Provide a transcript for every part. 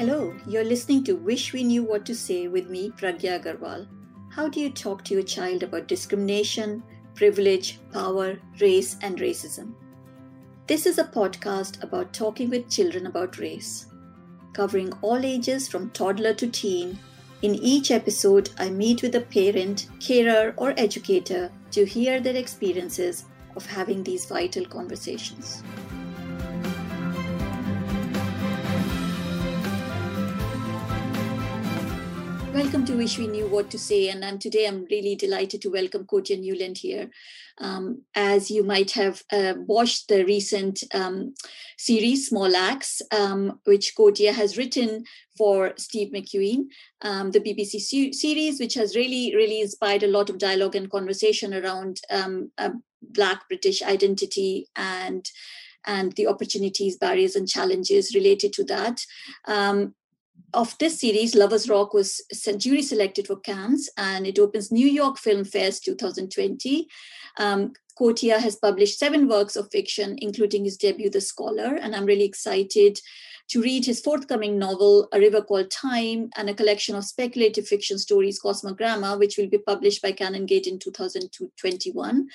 Hello, you're listening to Wish We Knew What to Say with me, Pragya Agarwal. How do you talk to your child about discrimination, privilege, power, race, and racism? This is a podcast about talking with children about race. Covering all ages from toddler to teen, in each episode, I meet with a parent, carer, or educator to hear their experiences of having these vital conversations. Welcome to Wish We Knew What to Say. And I'm, today I'm really delighted to welcome Courttia Newland here. Um, as you might have uh, watched the recent um, series, Small Axe, um, which Courttia has written for Steve McQueen, um, the BBC su- series, which has really, really inspired a lot of dialogue and conversation around um, Black British identity and and the opportunities, barriers, and challenges related to that. Um, of this series, Lovers Rock was jury selected for Cannes and it opens New York Film Fest 2020. Um, Courttia has published seven works of fiction, including his debut, The Scholar, and I'm really excited to read his forthcoming novel, A River Called Time, and a collection of speculative fiction stories, Cosmogramma, which will be published by Canongate in 2021.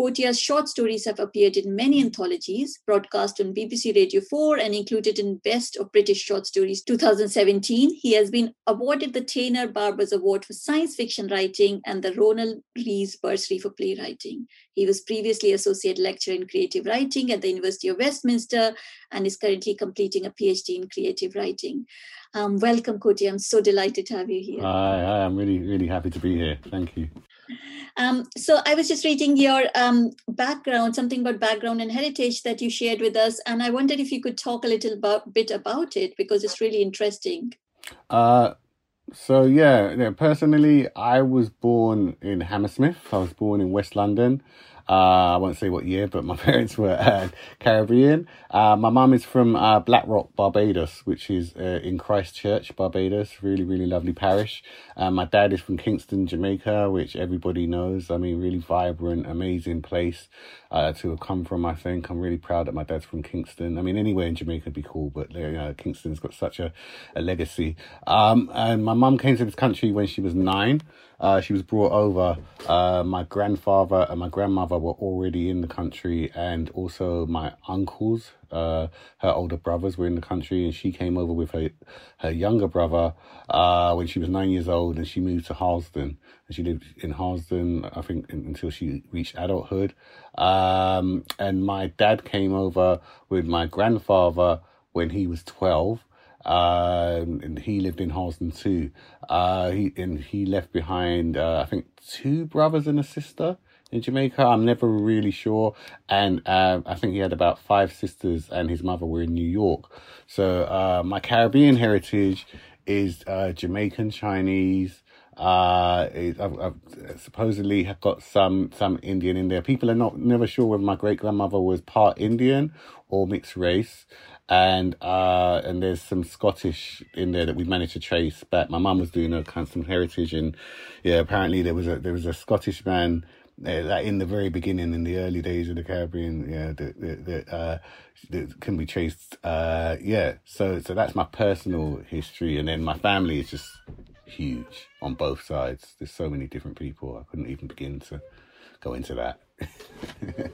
Courttia's short stories have appeared in many anthologies, broadcast on BBC Radio 4 and included in Best of British Short Stories 2017. He has been awarded the Tayner Barbers Award for Science Fiction Writing and the Roland Rees Bursary for Playwriting. He was previously Associate Lecturer in Creative Writing at the University of Westminster and is currently completing a PhD in Creative Writing. Um, welcome, Courttia. I'm so delighted to have you here. Hi, I'm really, really happy to be here. Thank you. Um, so I was just reading your um, background, something about background and heritage that you shared with us, and I wondered if you could talk a little about, bit about it because it's really interesting. Uh, so yeah, yeah, personally, I was born in Hammersmith. I was born in West London. Uh, I won't say what year, but my parents were uh, Caribbean. Uh, my mum is from uh, Black Rock, Barbados, which is uh, in Christchurch, Barbados. Really, really lovely parish. Uh, my dad is from Kingston, Jamaica, which everybody knows. I mean, really vibrant, amazing place to have come from, I think. I'm really proud that my dad's from Kingston. I mean, anywhere in Jamaica would be cool, but you know, Kingston's got such a, a legacy. Um, and my mum came to this country when she was nine. Uh, she was brought over. Uh, my grandfather and my grandmother were already in the country, and also my uncles, uh, her older brothers, were in the country, and she came over with her her younger brother uh, when she was nine years old, and she moved to Harlesden, and she lived in Harlesden, I think, until she reached adulthood. Um, and my dad came over with my grandfather when he was twelve um, and he lived in Harlesden too. Uh, he and he left behind, uh, I think, two brothers and a sister in Jamaica. I'm never really sure, and uh, I think he had about five sisters, and his mother were in New York. So uh, my Caribbean heritage is uh, Jamaican Chinese. Uh, I've, I've supposedly have got some some Indian in there. People are not never sure whether my great grandmother was part Indian or mixed race and uh, and there's some Scottish in there that we managed to trace back. My mum was doing a kind of some heritage, and yeah, apparently there was a there was a Scottish man uh, like in the very beginning, in the early days of the Caribbean, yeah, that that, that, uh, that can be traced. Uh, yeah, so so that's my personal history, and then my family is just huge on both sides. There's so many different people. I couldn't even begin to go into that.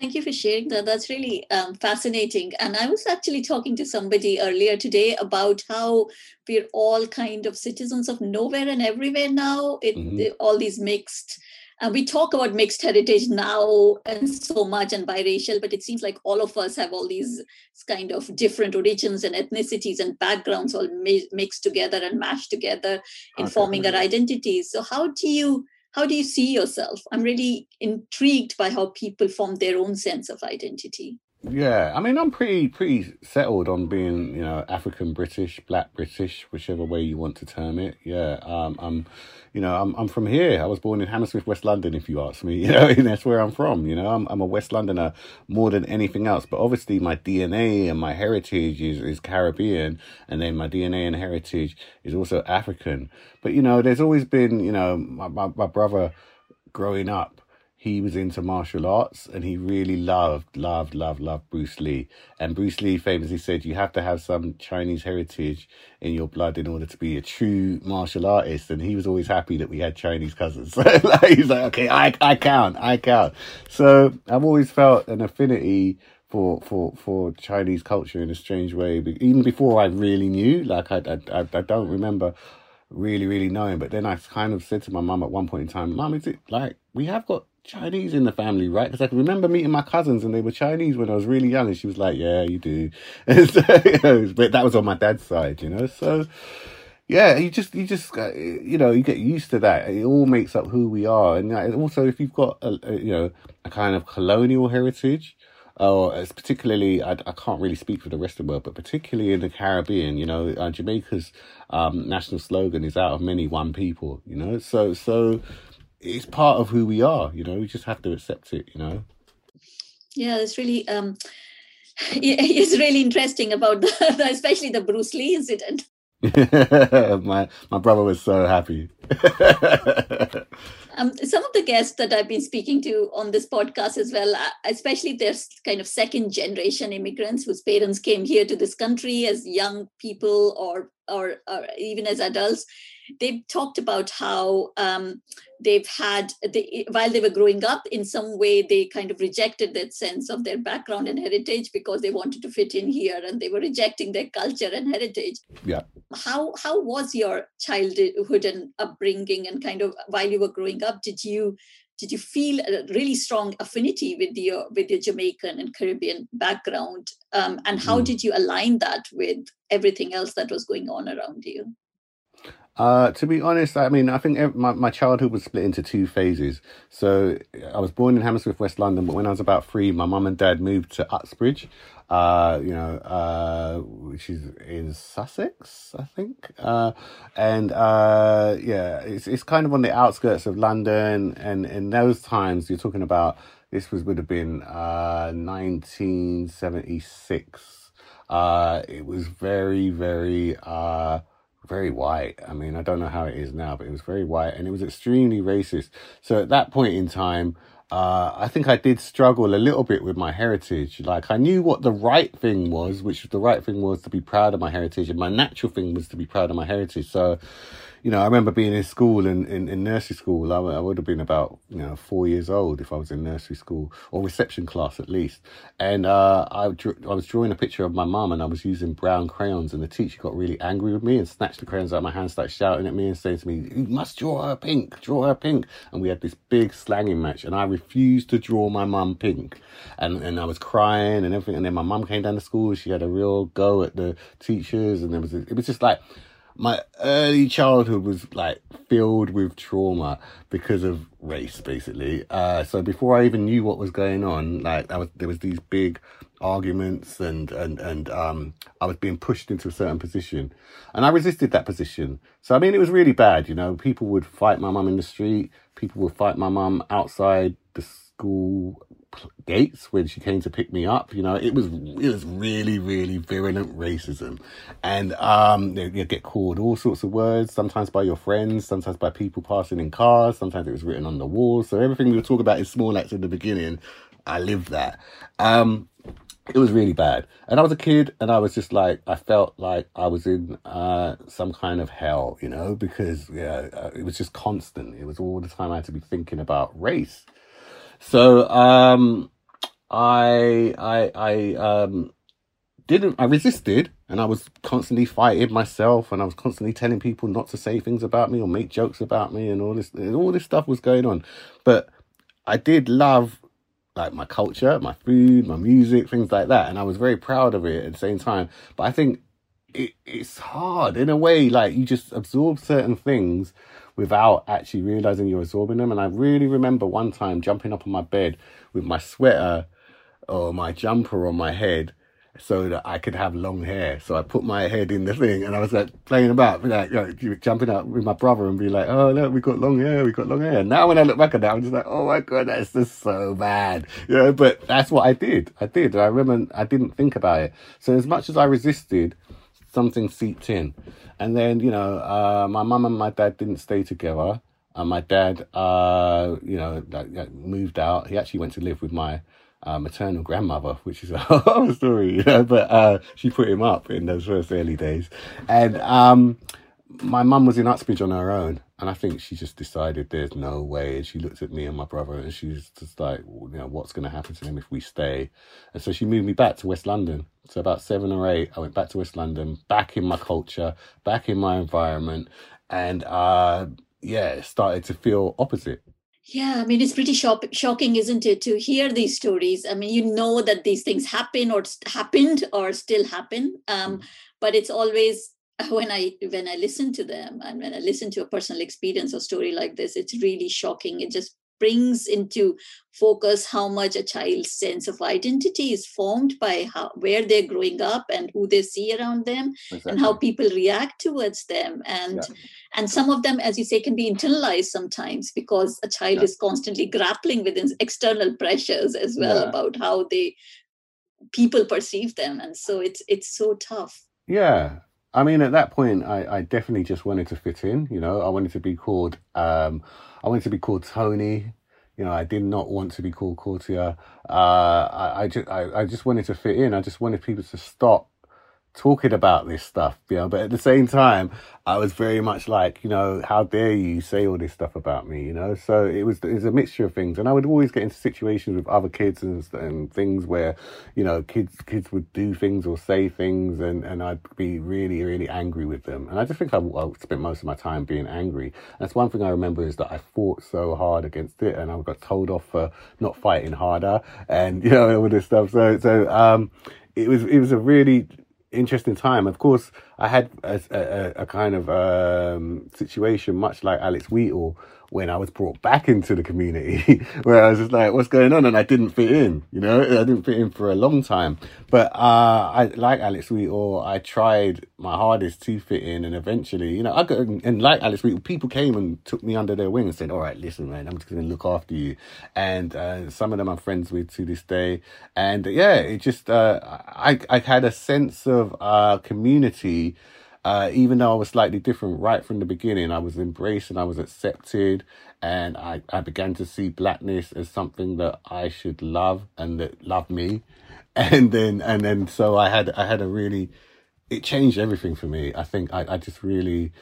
Thank you for sharing that. That's really um, fascinating. And I was actually talking to somebody earlier today about how we're all kind of citizens of nowhere and everywhere now. It, mm-hmm. all these mixed uh, we talk about mixed heritage now and so much and biracial, but it seems like all of us have all these kind of different origins and ethnicities and backgrounds all mi- mixed together and mashed together in forming our identities. So how do you how do you see yourself? I'm really intrigued by how people form their own sense of identity. Yeah, I mean, I'm pretty pretty settled on being, you know, African British, Black British, whichever way you want to term it. Yeah, um, I'm, you know, I'm I'm from here. I was born in Hammersmith, West London. If you ask me, you know, that's where I'm from. You know, I'm I'm a West Londoner more than anything else. But obviously, my DNA and my heritage is is Caribbean, and then my DNA and heritage is also African. But you know, there's always been, you know, my my, my brother growing up he was into martial arts and he really loved, loved, loved, loved Bruce Lee. And Bruce Lee famously said, You have to have some Chinese heritage in your blood in order to be a true martial artist. And he was always happy that we had Chinese cousins. He's like, Okay, I, I count, I count. So I've always felt an affinity for, for, for Chinese culture in a strange way, even before I really knew. Like, I, I, I don't remember really, really knowing. But then I kind of said to my mum at one point in time, Mum, is it like we have got Chinese in the family, right? Because I can remember meeting my cousins and they were Chinese when I was really young, and she was like, "Yeah, you do," so, you know, but that was on my dad's side, you know. So, yeah, you just you just uh, you know you get used to that. It all makes up who we are, and also if you've got a, a you know a kind of colonial heritage, or it's particularly I, I can't really speak for the rest of the world, but particularly in the Caribbean, you know, uh, Jamaica's um, national slogan is "Out of many, one people." You know, so so it's part of who we are you know we just have to accept it you know. Yeah it's really um it's really interesting about the, especially the bruce lee incident. My my brother was so happy. Um, some of the guests that I've been speaking to on this podcast as well, uh, especially there's kind of second generation immigrants whose parents came here to this country as young people or or, or even as adults, they've talked about how um, they've had they, while they were growing up in some way they kind of rejected that sense of their background and heritage because they wanted to fit in here and they were rejecting their culture and heritage yeah how how was your childhood and upbringing and kind of while you were growing up did you did you feel a really strong affinity with your with your Jamaican and Caribbean background, um, and how mm. did you align that with everything else that was going on around you? Uh, to be honest, I mean, I think my, my childhood was split into two phases. So I was born in Hammersmith, West London, but when I was about three, my mum and dad moved to Uxbridge, uh, you know, uh, which is in Sussex, I think. Uh, and uh, yeah, it's it's kind of on the outskirts of London. And in those times, you're talking about this was would have been uh, 1976. Uh, it was very, very uh, very white. I mean, I don't know how it is now, but it was very white and it was extremely racist. So at that point in time, uh, I think I did struggle a little bit with my heritage. Like I knew what the right thing was, which the right thing was to be proud of my heritage, and my natural thing was to be proud of my heritage. So you know, I remember being in school in, in, in nursery school. I, I, would have been about, you know, four years old if I was in nursery school or reception class at least. And uh, I, drew, I was drawing a picture of my mum and I was using brown crayons. And the teacher got really angry with me and snatched the crayons out of my hand, started shouting at me and saying to me, You must draw her pink, draw her pink. And we had this big slanging match. And I refused to draw my mum pink. And, and I was crying and everything. And then my mum came down to school. She had a real go at the teachers. And there was, a, it was just like, my early childhood was like filled with trauma because of race basically. Uh, so before i even knew what was going on like was, there was these big arguments and and and um i was being pushed into a certain position. And i resisted that position. So i mean it was really bad you know. People would fight my mum in the street. People would fight my mum outside the school gates when she came to pick me up. You know, it was it was really really virulent racism, and um, you get called all sorts of words. Sometimes by your friends, sometimes by people passing in cars. Sometimes it was written on the walls. So everything we were talking about is Small Axe in the beginning, I lived that. Um, it was really bad. And I was a kid and I was just like, I felt like I was in uh, some kind of hell, you know, because yeah, uh, it was just constant. It was all the time I had to be thinking about race. So um, I, I, I um, didn't, I resisted and I was constantly fighting myself and I was constantly telling people not to say things about me or make jokes about me and all this, all this stuff was going on. But I did love like my culture, my food, my music, things like that. And I was very proud of it at the same time. But I think it, it's hard in a way, like you just absorb certain things without actually realizing you're absorbing them. And I really remember one time jumping up on my bed with my sweater or my jumper on my head so that I could have long hair. So I put my head in the thing and I was like playing about, like know, jumping up with my brother and be like, oh, look, we got long hair, we got long hair. Now when I look back at that, I'm just like, oh my God, that's just so bad. You know, but that's what I did. I did. I remember I didn't think about it. So as much as I resisted, something seeped in. And then, you know, uh, my mum and my dad didn't stay together. And my dad, uh, you know, moved out. He actually went to live with my uh, maternal grandmother, which is a whole story, you know, but uh, she put him up in those first early days. And um, my mum was in Uxbridge on her own, and I think she just decided there's no way. And she looked at me and my brother, and she was just like, you know, what's going to happen to him if we stay? And so she moved me back to West London. So about seven or eight, I went back to West London, back in my culture, back in my environment, and uh, yeah, started to feel opposite yeah, I mean, it's pretty shock- shocking, isn't it, to hear these stories? I mean, you know that these things happen or happened or still happen, um, mm. but it's always when I when I listen to them and when I listen to a personal experience or story like this, it's mm-hmm. really shocking. It just brings into focus how much a child's sense of identity is formed by how where they're growing up and who they see around them exactly. and how people react towards them and yeah. and some of them as you say can be internalized sometimes because a child yeah. is constantly grappling with external pressures as well yeah. about how they people perceive them and so it's it's so tough yeah I mean, at that point, I, I definitely just wanted to fit in. You know, I wanted to be called um, I wanted to be called Tony. You know, I did not want to be called Courttia. Uh, I, I just, I, I just wanted to fit in. I just wanted people to stop talking about this stuff, you know, but at the same time, I was very much like, you know, how dare you say all this stuff about me, you know? So it was, it was a mixture of things. And I would always get into situations with other kids and, and things where, you know, kids, kids would do things or say things and, and I'd be really, really angry with them. And I just think I, I spent most of my time being angry. And That's one thing I remember is that I fought so hard against it and I got told off for not fighting harder and, you know, all this stuff. So, so, um, it was, it was a really, interesting time. Of course, I had a, a, a kind of um, situation much like Alex Wheatle, when I was brought back into the community where I was just like, what's going on? And I didn't fit in, you know, I didn't fit in for a long time. But uh, I like Alex Wheatle, I tried my hardest to fit in. And eventually, you know, I got, and like Alex Wheatle, people came and took me under their wing and said, all right, listen, man, I'm just going to look after you. And uh, some of them I'm friends with to this day. And yeah, it just, uh, I, I had a sense of uh, community uh, even though I was slightly different right from the beginning, I was embraced and I was accepted, and I, I began to see blackness as something that I should love and that loved me, and then and then so I had I had a really, it changed everything for me. I think I, I just really.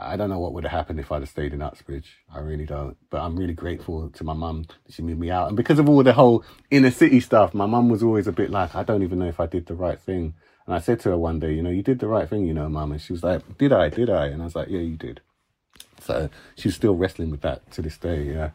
I don't know what would have happened if I'd have stayed in Uxbridge. I really don't. But I'm really grateful to my mum that she moved me out. And because of all the whole inner city stuff, my mum was always a bit like, I don't even know if I did the right thing. And I said to her one day, you know, you did the right thing, you know, mum. And she was like, did I? Did I? And I was like, yeah, you did. So she's still wrestling with that to this day. Yeah.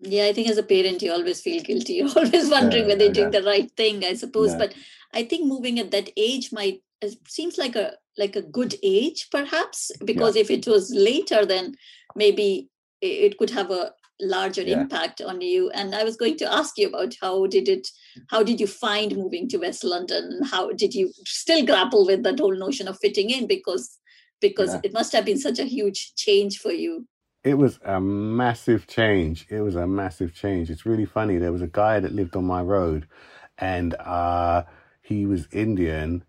Yeah, I think as a parent, you always feel guilty. You're always wondering yeah, whether you're doing the right thing, I suppose. Yeah. But I think moving at that age might seems like a like a good age, perhaps, because yeah. if it was later, then maybe it could have a larger yeah. impact on you and i was going to ask you about how did it how did you find moving to west london how did you still grapple with that whole notion of fitting in because because yeah. it must have been such a huge change for you it was a massive change. It was a massive change. It's really funny. There was a guy that lived on my road, and uh, he was Indian,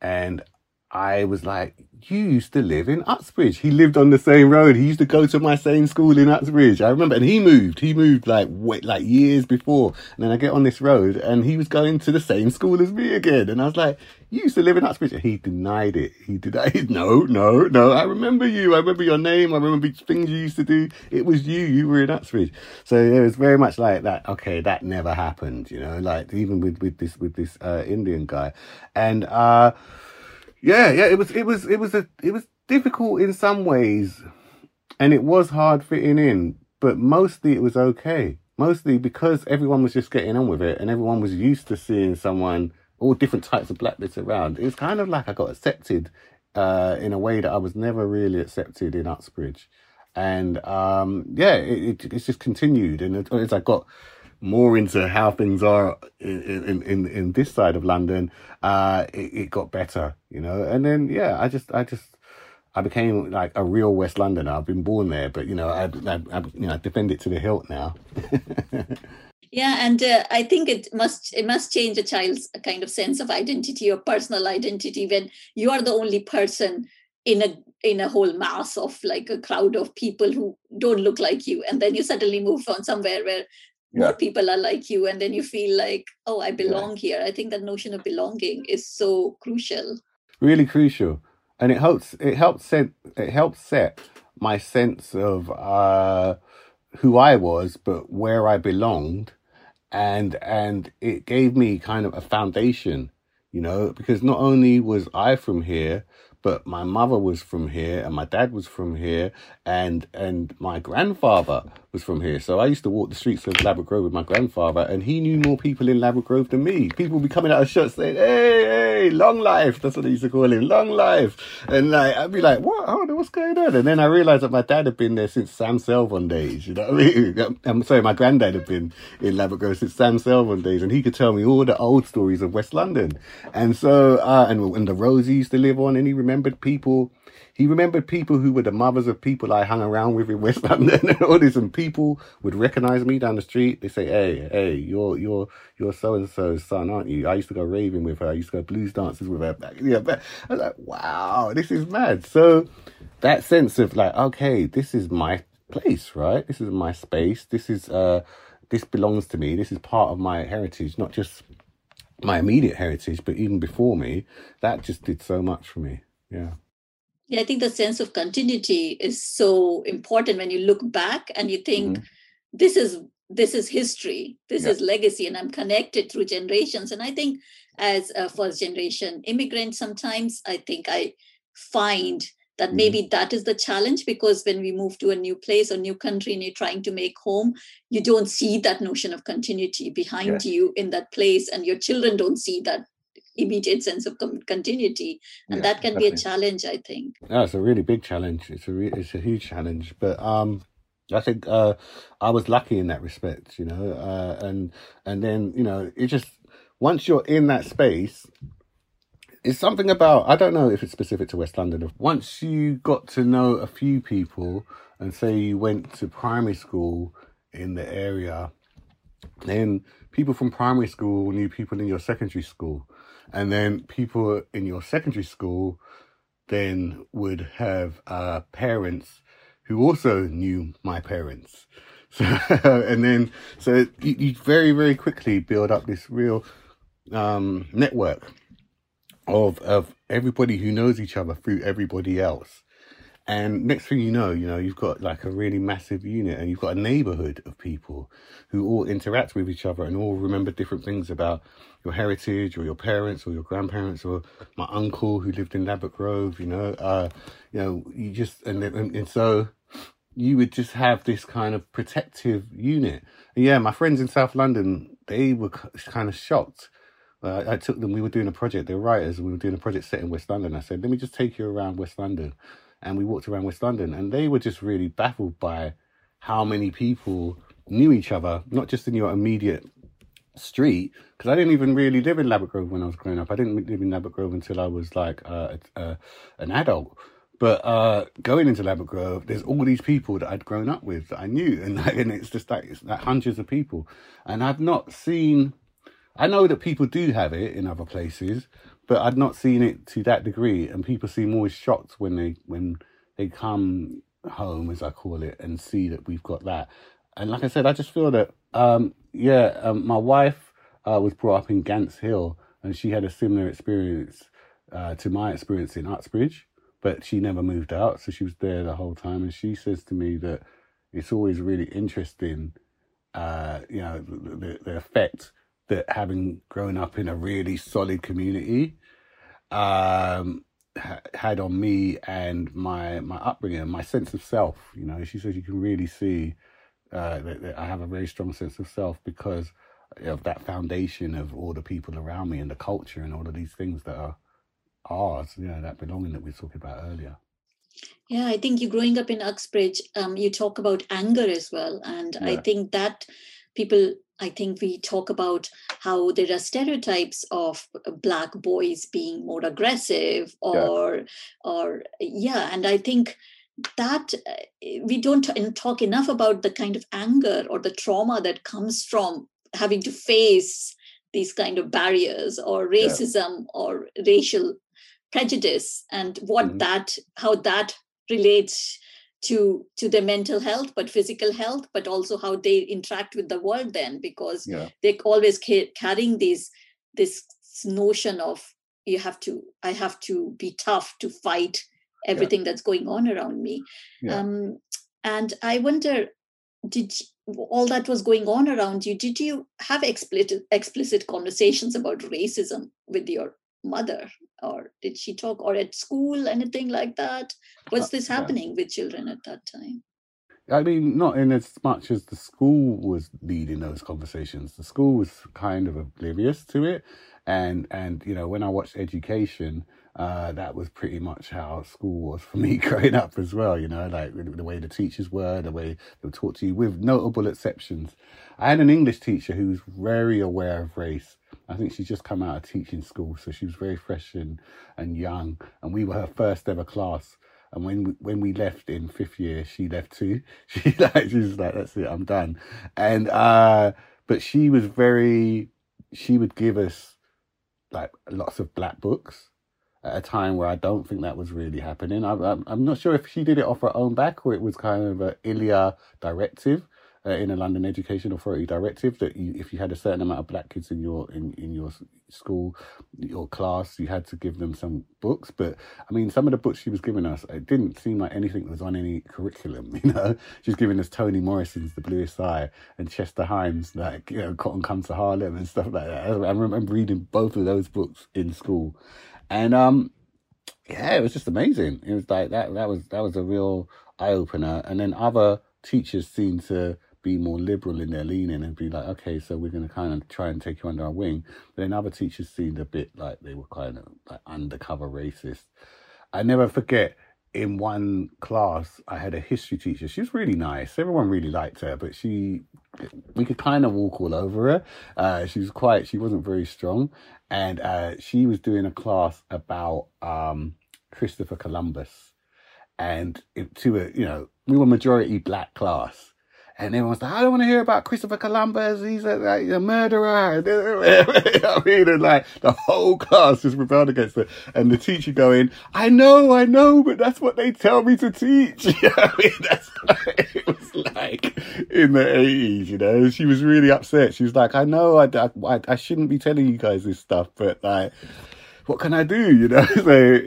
and I was like, you used to live in Uxbridge. He lived on the same road. He used to go to my same school in Uxbridge. I remember, and he moved. He moved like wait, like years before. And then I get on this road, and he was going to the same school as me again. And I was like, you used to live in Uxbridge. And he denied it. He did denied. No, no, no. I remember you. I remember your name. I remember things you used to do. It was you. You were in Uxbridge. So it was very much like that. Okay, that never happened. You know, like even with with this with this uh, Indian guy, and. uh yeah, yeah, it was it was it was a it was difficult in some ways and it was hard fitting in, but mostly it was okay. Mostly because everyone was just getting on with it and everyone was used to seeing someone all different types of black bits around. It was kind of like I got accepted uh, in a way that I was never really accepted in Uxbridge. And um, yeah, it, it, just continued. And as I got more into how things are in in, in in this side of London, uh, it, it got better, you know. And then yeah, I just I just I became like a real West Londoner. I've been born there, but you know I I, I you know I defend it to the hilt now. yeah, and uh, I think it must it must change a child's kind of sense of identity or personal identity when you are the only person in a in a whole mass of like a crowd of people who don't look like you and then you suddenly move on somewhere where yeah. more people are like you and then you feel like oh i belong yeah. here i think that notion of belonging is so crucial really crucial and it helps it helps set it helps set my sense of uh who i was but where i belonged and and it gave me kind of a foundation you know because not only was i from here but my mother was from here and my dad was from here and and my grandfather was from here. So I used to walk the streets of Ladbroke Grove with my grandfather and he knew more people in Ladbroke Grove than me. People would be coming out of shots saying, Hey, hey, long life. That's what they used to call him, long life. And like I'd be like, What? What's going on? And then I realized that my dad had been there since Sam Selvon days, you know what I mean? I'm sorry, my granddad had been in Ladbroke Grove since Sam Selvon days and he could tell me all the old stories of West London. And so uh and, and the roads used to live on and he remembered remembered people. He remembered people who were the mothers of people I hung around with in West London and all this. And people would recognize me down the street. They say, "Hey, hey, you're you're you're so and so's son, aren't you?" I used to go raving with her. I used to go blues dances with her. Back. Yeah, but I was like, "Wow, this is mad." So that sense of like, okay, this is my place, right? This is my space. This is uh, this belongs to me. This is part of my heritage, not just my immediate heritage, but even before me, that just did so much for me. Yeah. Yeah, I think the sense of continuity is so important when you look back and you think mm-hmm. this is this is history, this yeah. is legacy, and I'm connected through generations. And I think as a first generation immigrant, sometimes I think I find that mm-hmm. maybe that is the challenge because when we move to a new place or new country and you're trying to make home you don't see that notion of continuity behind yeah. you in that place and your children don't see that immediate sense of continuity and yeah, that can definitely. be a challenge i think yeah it's a really big challenge it's a re- it's a huge challenge but um I think uh, I was lucky in that respect, you know, uh, and and then you know it just once you're in that space, it's something about I don't know if it's specific to West London. Once you got to know a few people, and say you went to primary school in the area, then people from primary school knew people in your secondary school, and then people in your secondary school then would have uh, parents who also knew my parents. So, and then, so you, you, very, very quickly build up this real um, network of of everybody who knows each other through everybody else. And next thing you know, you know, you've got like a really massive unit and you've got a neighborhood of people who all interact with each other and all remember different things about your heritage or your parents or your grandparents or my uncle who lived in Ladbroke Grove, you know, uh, you know, you just, and, and, and so you would just have this kind of protective unit. And yeah, my friends in South London, they were kind of shocked. Uh, I took them, we were doing a project, they were writers, we were doing a project set in West London. I said, let me just take you around West London and we walked around West London, and they were just really baffled by how many people knew each other, not just in your immediate street, because I didn't even really live in Ladbroke Grove when I was growing up. I didn't live in Ladbroke Grove until I was like uh, uh, an adult. But uh, going into Ladbroke Grove, there's all these people that I'd grown up with that I knew, and like, and it's just like it's like hundreds of people, and I've not seen. I know that people do have it in other places, but I'd not seen it to that degree. And people seem always shocked when they when they come home, as I call it, and see that we've got that. And like I said, I just feel that um, yeah, um, my wife uh, was brought up in Gants Hill, and she had a similar experience uh, to my experience in Uxbridge but she never moved out, so she was there the whole time. And she says to me that it's always really interesting, uh, you know, the, the effect that having grown up in a really solid community um, ha- had on me and my my upbringing, my sense of self. You know, she says you can really see uh, that, that I have a very strong sense of self because of that foundation of all the people around me and the culture and all of these things that are ours, you know, that belonging that we were talking about earlier. Yeah, I think you growing up in Uxbridge, um, you talk about anger as well. And yeah. I think that people, I think we talk about how there are stereotypes of black boys being more aggressive or, yeah. or, yeah. And I think that uh, we don't talk enough about the kind of anger or the trauma that comes from having to face these kind of barriers or racism yeah. or racial prejudice and what mm-hmm. that how that relates to to their mental health but physical health but also how they interact with the world then because yeah. they're always ca- carrying these this notion of you have to i have to be tough to fight everything yeah. that's going on around me yeah. um, and i wonder did all that was going on around you did you have explicit explicit conversations about racism with your mother or did she talk or at school anything like that? Was uh, this happening with children at that time? I mean, not in as much as the school was leading those conversations. The school was kind of oblivious to it, and and you know when I watched Education, uh, that was pretty much how school was for me growing up as well. You know, like the way the teachers were, the way they would talk to you, with notable exceptions. I had an English teacher who was very aware of race I think she's just come out of teaching school, so she was very fresh and, and young. And we were her first ever class. And when we, when we left in fifth year, she left too. She like she was like, "That's it, I'm done." And uh, but she was very. She would give us like lots of black books at a time where I don't think that was really happening. I, I'm, I'm not sure if she did it off her own back or it was kind of a ILEA directive uh, in a London Education Authority directive that you, if you had a certain amount of black kids in your in, in your school, your class, you had to give them some books. But I mean, some of the books she was giving us, it didn't seem like anything was on any curriculum. You know, she's giving us Toni Morrison's The Bluest Eye and Chester Himes, like you know, Cotton Comes to Harlem and stuff like that. I remember reading both of those books in school, and um, yeah, it was just amazing. It was like that. That was that was a real eye opener. And then other teachers seemed to be more liberal in their leaning and be like, okay, so we're going to kind of try and take you under our wing. But then other teachers seemed a bit like they were kind of like undercover racist. I never forget in one class, I had a history teacher. She was really nice. Everyone really liked her, but she, we could kind of walk all over her. Uh, she was quite, she wasn't very strong. And uh, she was doing a class about um, Christopher Columbus. And it, to a, you know, we were majority black class and everyone's like, I don't want to hear about Christopher Columbus. He's a, like, a murderer. I mean, and like the whole class just rebelled against it. And the teacher going, I know, I know, but that's what they tell me to teach. I mean, that's what it was like in the 80s, you know. She was really upset. She was like, I know, I, I, I shouldn't be telling you guys this stuff, but like, what can I do? You know, so,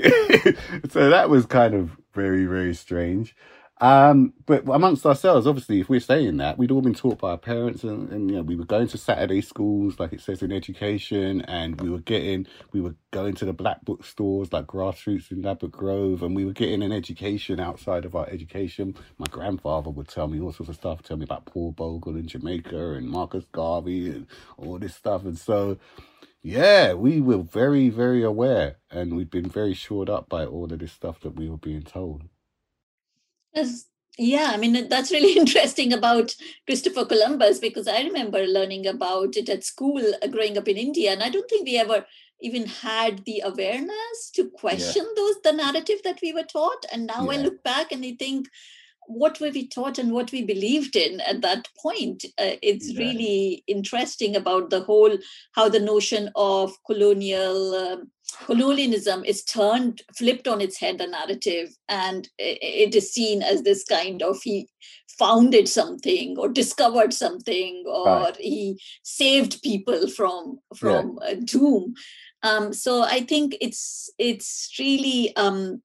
so that was kind of very, very strange. Um, but amongst ourselves, obviously, if we're saying that, we'd all been taught by our parents, and, and you know, we were going to Saturday schools, like it says in education, and we were getting, we were going to the black book stores like Grassroots in Ladbroke Grove, and we were getting an education outside of our education. My grandfather would tell me all sorts of stuff, tell me about Paul Bogle in Jamaica and Marcus Garvey and all this stuff, and so yeah, we were very, very aware, and we'd been very shored up by all of this stuff that we were being told. Yes. Yeah, I mean, that's really interesting about Christopher Columbus because I remember learning about it at school uh, growing up in India. And I don't think we ever even had the awareness to question yeah. those the narrative that we were taught and now yeah. i look back and i think what were we taught and what we believed in at that point uh, it's yeah. really interesting about the whole how the notion of colonial um, colonialism is turned flipped on its head the narrative and it is seen as this kind of he founded something or discovered something or right. he saved people from from yeah. doom um, so i think it's it's really um,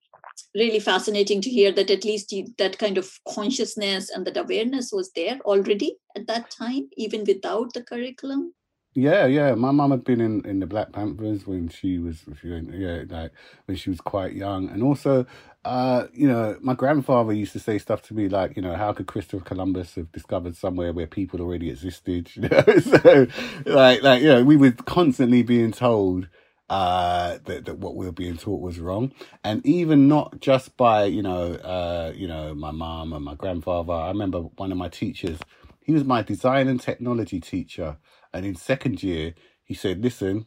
really fascinating to hear that at least you, that kind of consciousness and that awareness was there already at that time even without the curriculum yeah, yeah. My mum had been in, in the Black Panthers when she was, yeah, like when she was quite young, and also, uh, you know, my grandfather used to say stuff to me like, you know, how could Christopher Columbus have discovered somewhere where people already existed? You know, so like, like you know, we were constantly being told uh that, that what we were being taught was wrong and even not just by you know uh you know my mom and my grandfather i remember one of my teachers he was my design and technology teacher and in second year, he said, listen,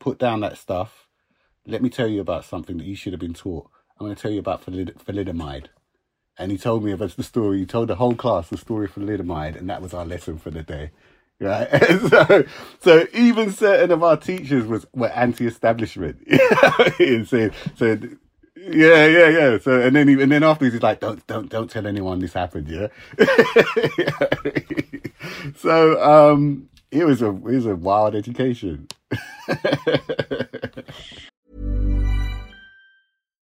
put down that stuff. Let me tell you about something that you should have been taught. I'm going to tell you about thalidomide. And he told me about the story. He told the whole class the story of thalidomide, and that was our lesson for the day. Right. so, so even certain of our teachers was were anti-establishment. so, so yeah, yeah, yeah. So and then he, and then afterwards he's like, don't don't don't tell anyone this happened, yeah. so um it was a it was a wild education.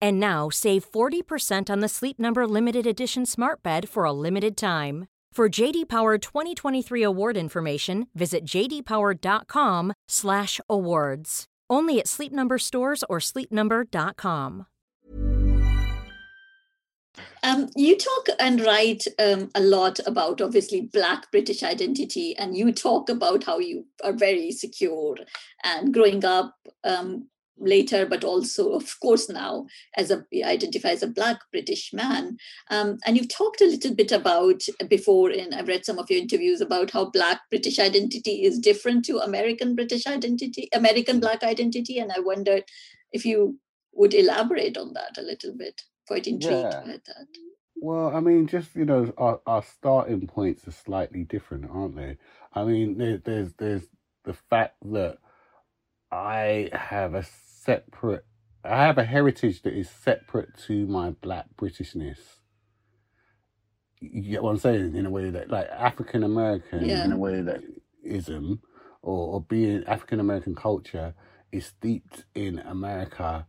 And now save 40% on the Sleep Number limited edition smart bed for a limited time. For JD Power 2023 award information, visit jdpower.com/awards. Only at Sleep Number stores or sleepnumber.com. Um, you talk and write um, a lot about obviously Black British identity, and you talk about how you are very secure and growing up um, later, but also, of course, now as a identify as a Black British man. Um, and you've talked a little bit about before, and I've read some of your interviews about how Black British identity is different to American British identity, American Black identity. And I wondered if you would elaborate on that a little bit. Quite intrigued yeah. by that. Well, I mean, just you know, our, our starting points are slightly different, aren't they? I mean, there, there's there's the fact that I have a separate. I have a heritage that is separate to my black Britishness. You get what I'm saying? In a way that, like African American, yeah. in a way that ism or, or being African American culture is steeped in America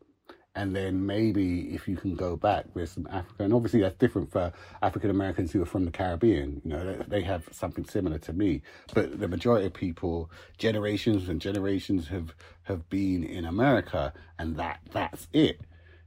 and then maybe if you can go back with some Africa, and obviously that's different for African Americans who are from the Caribbean. You know, they, have something similar to me, but the majority of people, generations and generations have have been in America, and that that's it.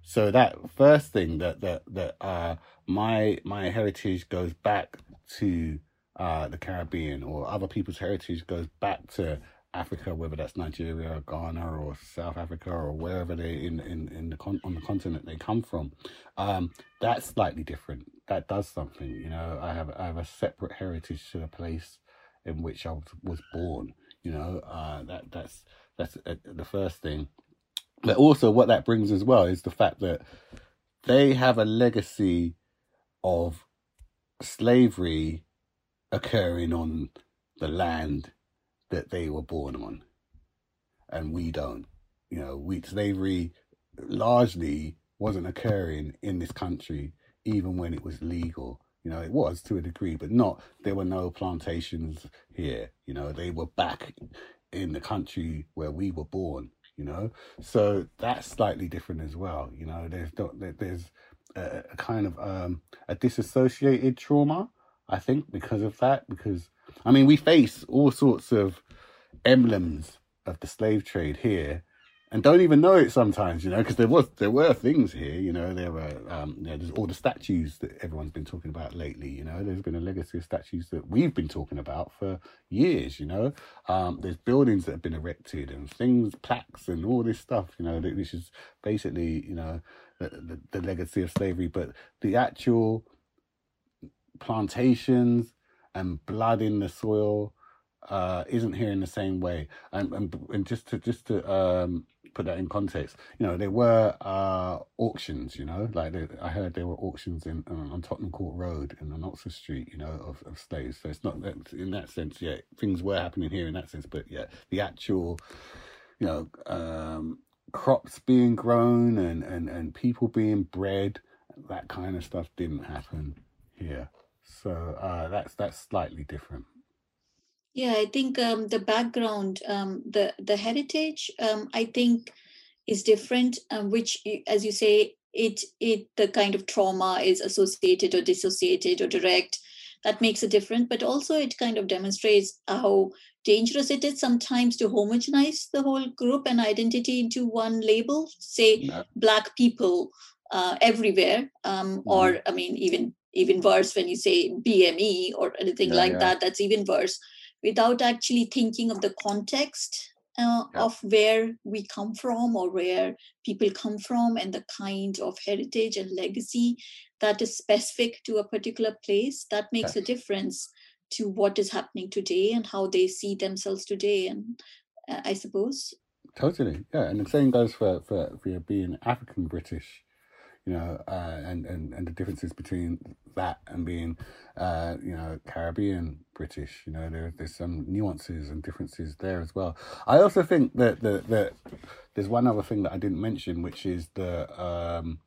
So that first thing that that that uh, my my heritage goes back to uh, the Caribbean, or other people's heritage goes back to Africa, whether that's Nigeria, Ghana, or South Africa, or wherever they in in, in the con- on the continent they come from, um, that's slightly different. That does something. You know, I have I have a separate heritage to the place in which I was, born. You know, uh, that that's that's uh, the first thing. But also, what that brings as well is the fact that they have a legacy of slavery occurring on the land that they were born on, and we don't. You know, we slavery largely wasn't occurring in this country even when it was legal. You know, it was to a degree, but not. There were no plantations here. You know, they were back in the country where we were born. You know, so that's slightly different as well. You know, there's there's a, a kind of um, a disassociated trauma. I think because of that, because I mean, we face all sorts of emblems of the slave trade here and don't even know it sometimes, you know, because there was there were things here, you know, there were um, you know, there's all the statues that everyone's been talking about lately, you know, there's been a legacy of statues that we've been talking about for years, you know, um, there's buildings that have been erected and things, plaques and all this stuff, you know, which is basically, you know, the, the, the legacy of slavery, but the actual plantations and blood in the soil uh, isn't here in the same way. And, and, and just to just to um, put that in context, you know, there were uh, auctions. You know, like I heard there were auctions in on Tottenham Court Road and on Oxford Street. You know, of, of slaves. So it's not that in that sense. Yeah, things were happening here in that sense. But yeah, the actual, you know, um, crops being grown and and and people being bred, that kind of stuff didn't happen here. So uh, that's that's slightly different. Yeah, I think um, the background, um, the the heritage, um, I think, is different. Um, which, as you say, it it the kind of trauma is associated or dissociated or direct. That makes a difference, but also it kind of demonstrates how dangerous it is sometimes to homogenize the whole group and identity into one label. Say, black people uh, everywhere, um, mm-hmm. or I mean, even even worse when you say BME or anything yeah, like yeah. that. That's even worse without actually thinking of the context uh, yeah. of where we come from or where people come from and the kind of heritage and legacy that is specific to a particular place that makes a difference to what is happening today and how they see themselves today and uh, i suppose totally yeah and the same goes for for, for being african british you know, uh, and, and, and the differences between that and being, uh, you know, Caribbean British. You know, there, there's some nuances and differences there as well. I also think that, that, that there's one other thing that I didn't mention, which is the um,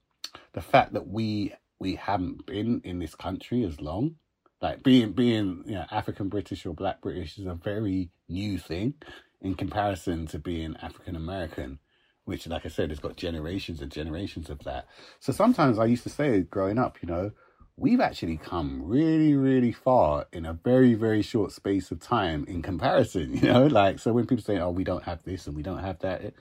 the fact that we we haven't been in this country as long. Like being being you know African British or Black British is a very new thing in comparison to being African American which, like I said, has got generations and generations of that. So sometimes I used to say growing up, you know, we've actually come really, really far in a very, very short space of time in comparison, you know, like, so when people say, oh, we don't have this and we don't have that, it,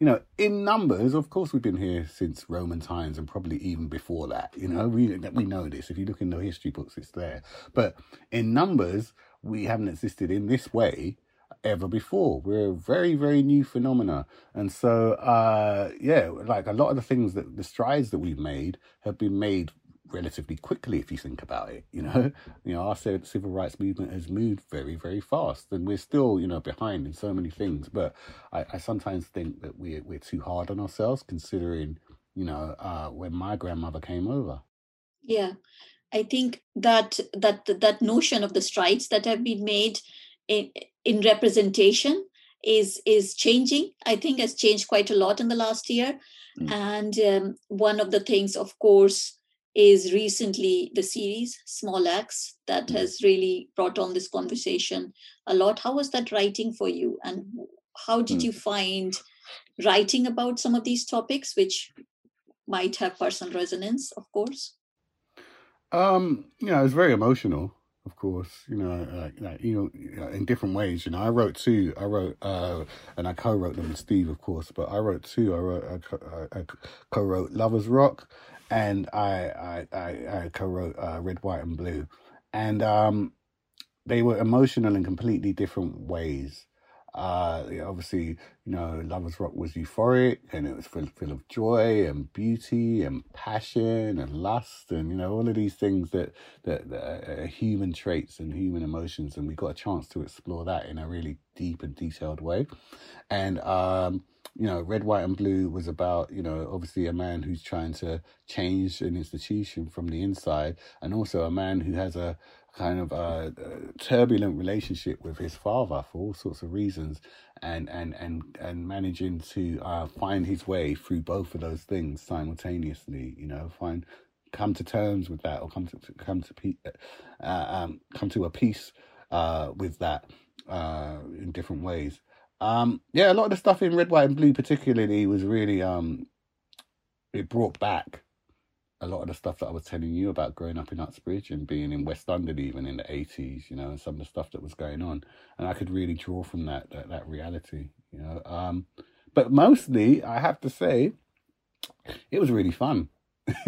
you know, in numbers, of course, we've been here since Roman times and probably even before that. You know, we we know this. If you look in the history books, it's there. But in numbers, we haven't existed in this way ever before. We're a very, very new phenomena. And so, uh, yeah, like a lot of the things that the strides that we've made have been made relatively quickly if you think about it you know you know our civil rights movement has moved very very fast and we're still you know behind in so many things but i, I sometimes think that we're, we're too hard on ourselves considering you know uh, when my grandmother came over yeah i think that that that notion of the strides that have been made in, in representation is is changing i think has changed quite a lot in the last year mm. and um, one of the things of course is recently the series Small Axe that mm. has really brought on this conversation a lot how was that writing for you and how did mm. you find writing about some of these topics which might have personal resonance, of course? Um, you know, it's very emotional, of course. You know, you know, in different ways. You know, I wrote two. I wrote, uh, and I co-wrote them with Steve, of course. But I wrote two. I wrote, I co-wrote "Lovers Rock," and I, I, I, I co-wrote uh, "Red, White, and Blue," and um, they were emotional in completely different ways. Uh, obviously, you know, Lovers Rock was euphoric and it was full, full of joy and beauty and passion and lust and, you know, all of these things that, that, that are human traits and human emotions. And we got a chance to explore that in a really deep and detailed way. And, um, you know, Red, White, and Blue was about, you know, obviously a man who's trying to change an institution from the inside, and also a man who has a kind of a, a turbulent relationship with his father for all sorts of reasons, and and and and managing to uh, find his way through both of those things simultaneously. You know, find come to terms with that, or come to come to uh, um, come to a peace uh, with that uh, in different ways. Um, yeah, a lot of the stuff in Red, White, and Blue, particularly, was really um, it brought back a lot of the stuff that I was telling you about growing up in Uxbridge and being in West London even in the eighties, you know, and some of the stuff that was going on, and I could really draw from that that, that reality, you know. Um, but mostly, I have to say, it was really fun.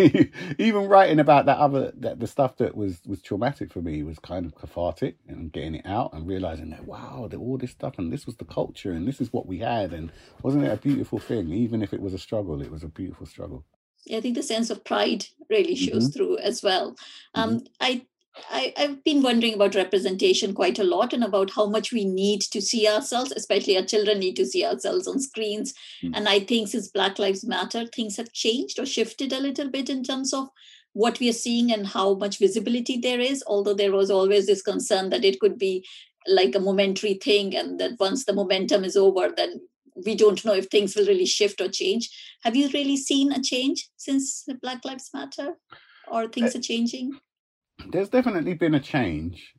even writing about that other that the stuff that was was traumatic for me was kind of cathartic and getting it out and realizing that wow all this stuff and this was the culture and this is what we had and wasn't it a beautiful thing even if it was a struggle it was a beautiful struggle I think the sense of pride really shows mm-hmm. through as well. Um, mm-hmm. I, I I've been wondering about representation quite a lot and about how much we need to see ourselves, especially our children need to see ourselves on screens. Mm-hmm. And I think since Black Lives Matter, things have changed or shifted a little bit in terms of what we are seeing and how much visibility there is. Although there was always this concern that it could be like a momentary thing and that once the momentum is over then we don't know if things will really shift or change. Have you really seen a change since Black Lives Matter, or things uh, are changing? There's definitely been a change,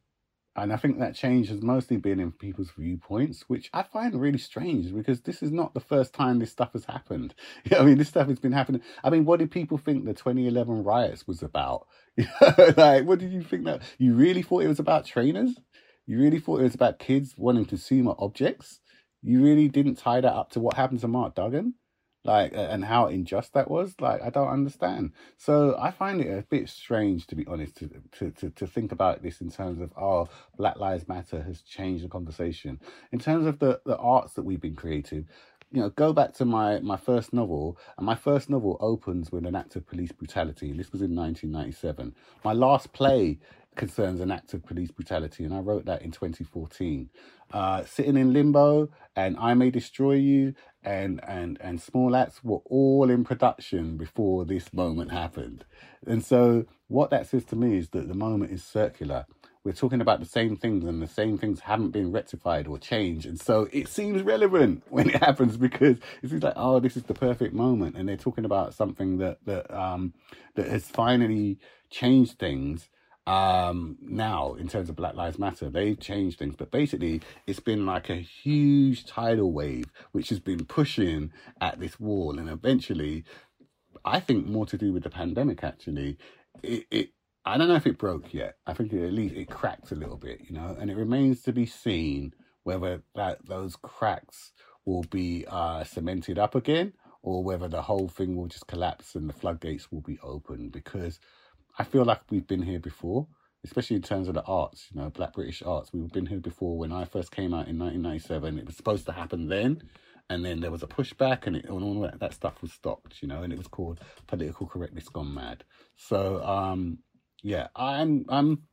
and I think that change has mostly been in people's viewpoints, which I find really strange because this is not the first time this stuff has happened. I mean, this stuff has been happening. I mean, what did people think the 2011 riots was about? like, what did you think that? You really thought it was about trainers? You really thought it was about kids wanting consumer objects? You really didn't tie that up to what happened to Mark Duggan, like, and how unjust that was. Like, I don't understand. So I find it a bit strange, to be honest, to to to, to think about this in terms of oh, Black Lives Matter has changed the conversation. In terms of the the arts that we've been creating, you know, go back to my my first novel, and my first novel opens with an act of police brutality, this was in 1997. My last play concerns an act of police brutality, and I wrote that in 2014. Uh, Sitting in Limbo and I May Destroy You and and and Small Axe were all in production before this moment happened. And so what that says to me is that the moment is circular. We're talking about the same things and the same things haven't been rectified or changed. And so it seems relevant when it happens because it seems like, oh, this is the perfect moment. And they're talking about something that that um that has finally changed things um now in terms of black lives matter they've changed things but basically it's been like a huge tidal wave which has been pushing at this wall and eventually i think more to do with the pandemic actually. It, it i don't know if it broke yet. I think it, at least it cracked a little bit you know and it remains to be seen whether that those cracks will be uh cemented up again or whether the whole thing will just collapse and the floodgates will be open because I feel like we've been here before, especially in terms of the arts, you know, Black British arts. We've been here before. When I first came out in 1997, it was supposed to happen then. And then there was a pushback, and, it, and all that, that stuff was stopped, you know, and it was called political correctness gone mad. So, um, yeah, I'm, I'm,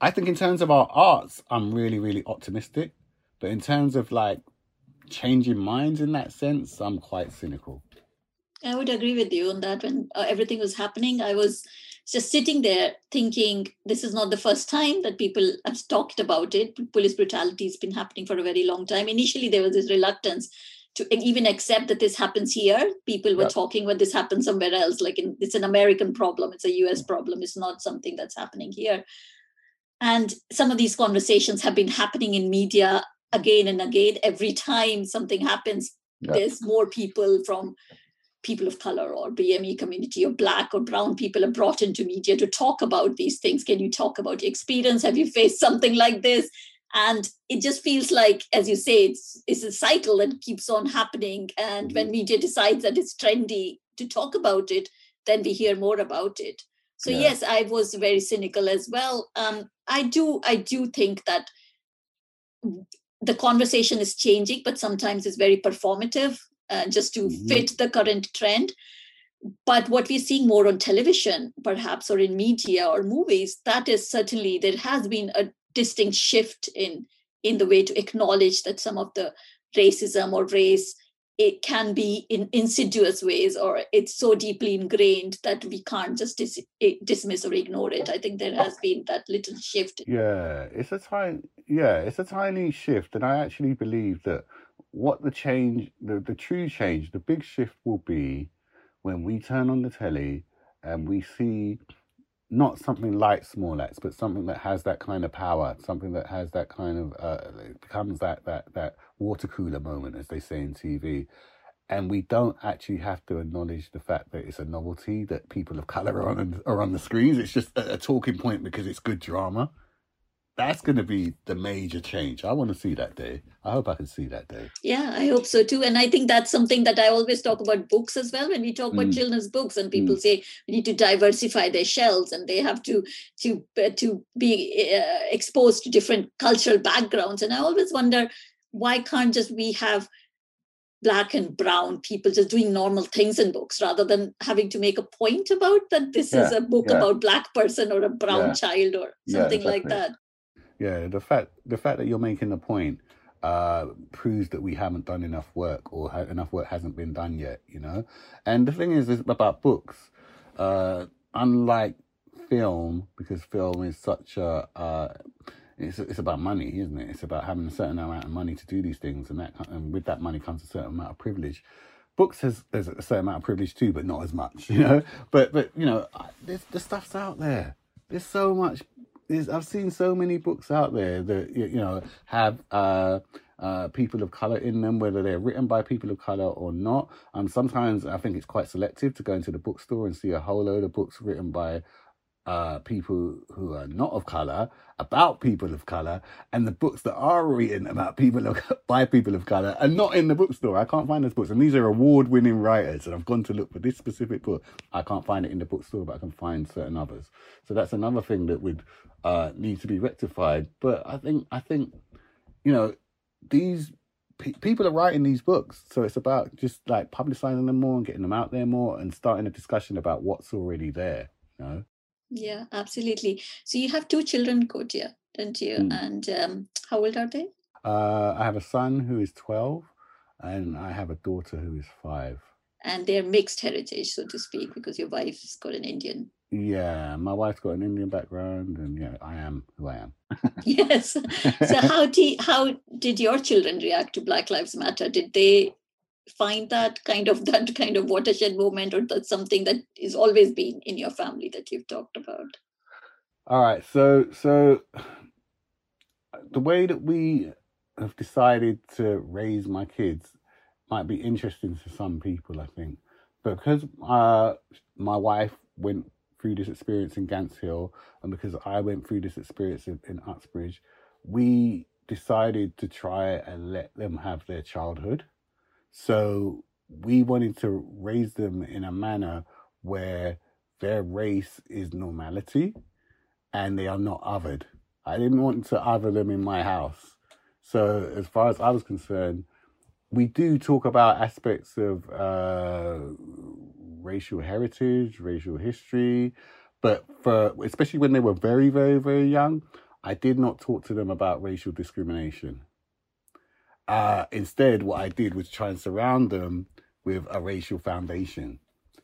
I think in terms of our arts, I'm really, really optimistic. But in terms of like changing minds in that sense, I'm quite cynical. I would agree with you on that. When uh, everything was happening, I was just sitting there thinking, this is not the first time that people have talked about it. Police brutality has been happening for a very long time. Initially, there was this reluctance to even accept that this happens here. People were yeah. talking when this happens somewhere else, like in, it's an American problem, it's a US problem, it's not something that's happening here. And some of these conversations have been happening in media again and again. Every time something happens, yeah. there's more people from people of color or BME community or black or brown people are brought into media to talk about these things. Can you talk about your experience? Have you faced something like this? And it just feels like, as you say, it's it's a cycle that keeps on happening. And when mm-hmm. media decides that it's trendy to talk about it, then we hear more about it. So yeah. yes, I was very cynical as well. Um, I do I do think that the conversation is changing, but sometimes it's very performative uh, just to mm-hmm. fit the current trend. But what we're seeing more on television, perhaps, or in media or movies, that is certainly there has been a distinct shift in in the way to acknowledge that some of the racism or race it can be in insidious ways or it's so deeply ingrained that we can't just dis- eh, dismiss or ignore it i think there has been that little shift yeah it's a tiny yeah it's a tiny shift and i actually believe that what the change the, the true change the big shift will be when we turn on the telly and we see not something like small Smollett, but something that has that kind of power, something that has that kind of uh, becomes that that that water cooler moment, as they say in TV. And we don't actually have to acknowledge the fact that it's a novelty that people of color are on are on the screens. It's just a, a talking point because it's good drama that's going to be the major change. I want to see that day. I hope I can see that day. Yeah, I hope so too. And I think that's something that I always talk about books as well. When we talk about mm. children's books, and people mm. say we need to diversify their shells, and they have to to uh, to be uh, exposed to different cultural backgrounds. And I always wonder why can't just we have black and brown people just doing normal things in books rather than having to make a point about that this yeah, is a book yeah. about black person or a brown yeah. child or something exactly. like that yeah, the fact the fact that you're making the point uh, proves that we haven't done enough work or ha- enough work hasn't been done yet. You know, and the thing is, is about books. Uh, unlike film, because film is such a uh, it's it's about money, isn't it? It's about having a certain amount of money to do these things, and that and with that money comes a certain amount of privilege. Books has there's a certain amount of privilege too, but not as much, you know. But but you know, this the stuff's out there. There's so much I've seen so many books out there that you know have uh, uh, people of color in them, whether they're written by people of color or not. Um, sometimes I think it's quite selective to go into the bookstore and see a whole load of books written by uh, people who are not of color about people of color, and the books that are written about people of, by people of color are not in the bookstore. I can't find those books, and these are award-winning writers. And I've gone to look for this specific book. I can't find it in the bookstore, but I can find certain others. So that's another thing that would uh, need to be rectified. But I think I think you know these pe- people are writing these books, so it's about just like publicizing them more and getting them out there more, and starting a discussion about what's already there. You know. Yeah, absolutely. So you have two children, Courttia, don't you? Mm. And um, how old are they? Uh, I have a son who is 12 and I have a daughter who is five. And they're mixed heritage, so to speak, because your wife's got an Indian. Yeah, my wife's got an Indian background, and yeah, I am who I am. yes. So how did how did your children react to Black Lives Matter? Did they find that kind of that kind of watershed moment or that's something that is always been in your family that you've talked about? All right so so the way that we have decided to raise my kids might be interesting to some people i think. But because uh, my wife went through this experience in Gants Hill and because I went through this experience in, in Uxbridge, we decided to try and let them have their childhood so we wanted to raise them in a manner where their race is normality and they are not othered. I didn't want to other them in my house. So, as far as I was concerned, we do talk about aspects of uh, racial heritage, racial history, but for especially when they were very, very, very young, I did not talk to them about racial discrimination. Uh, instead, what I did was try and surround them with a racial foundation.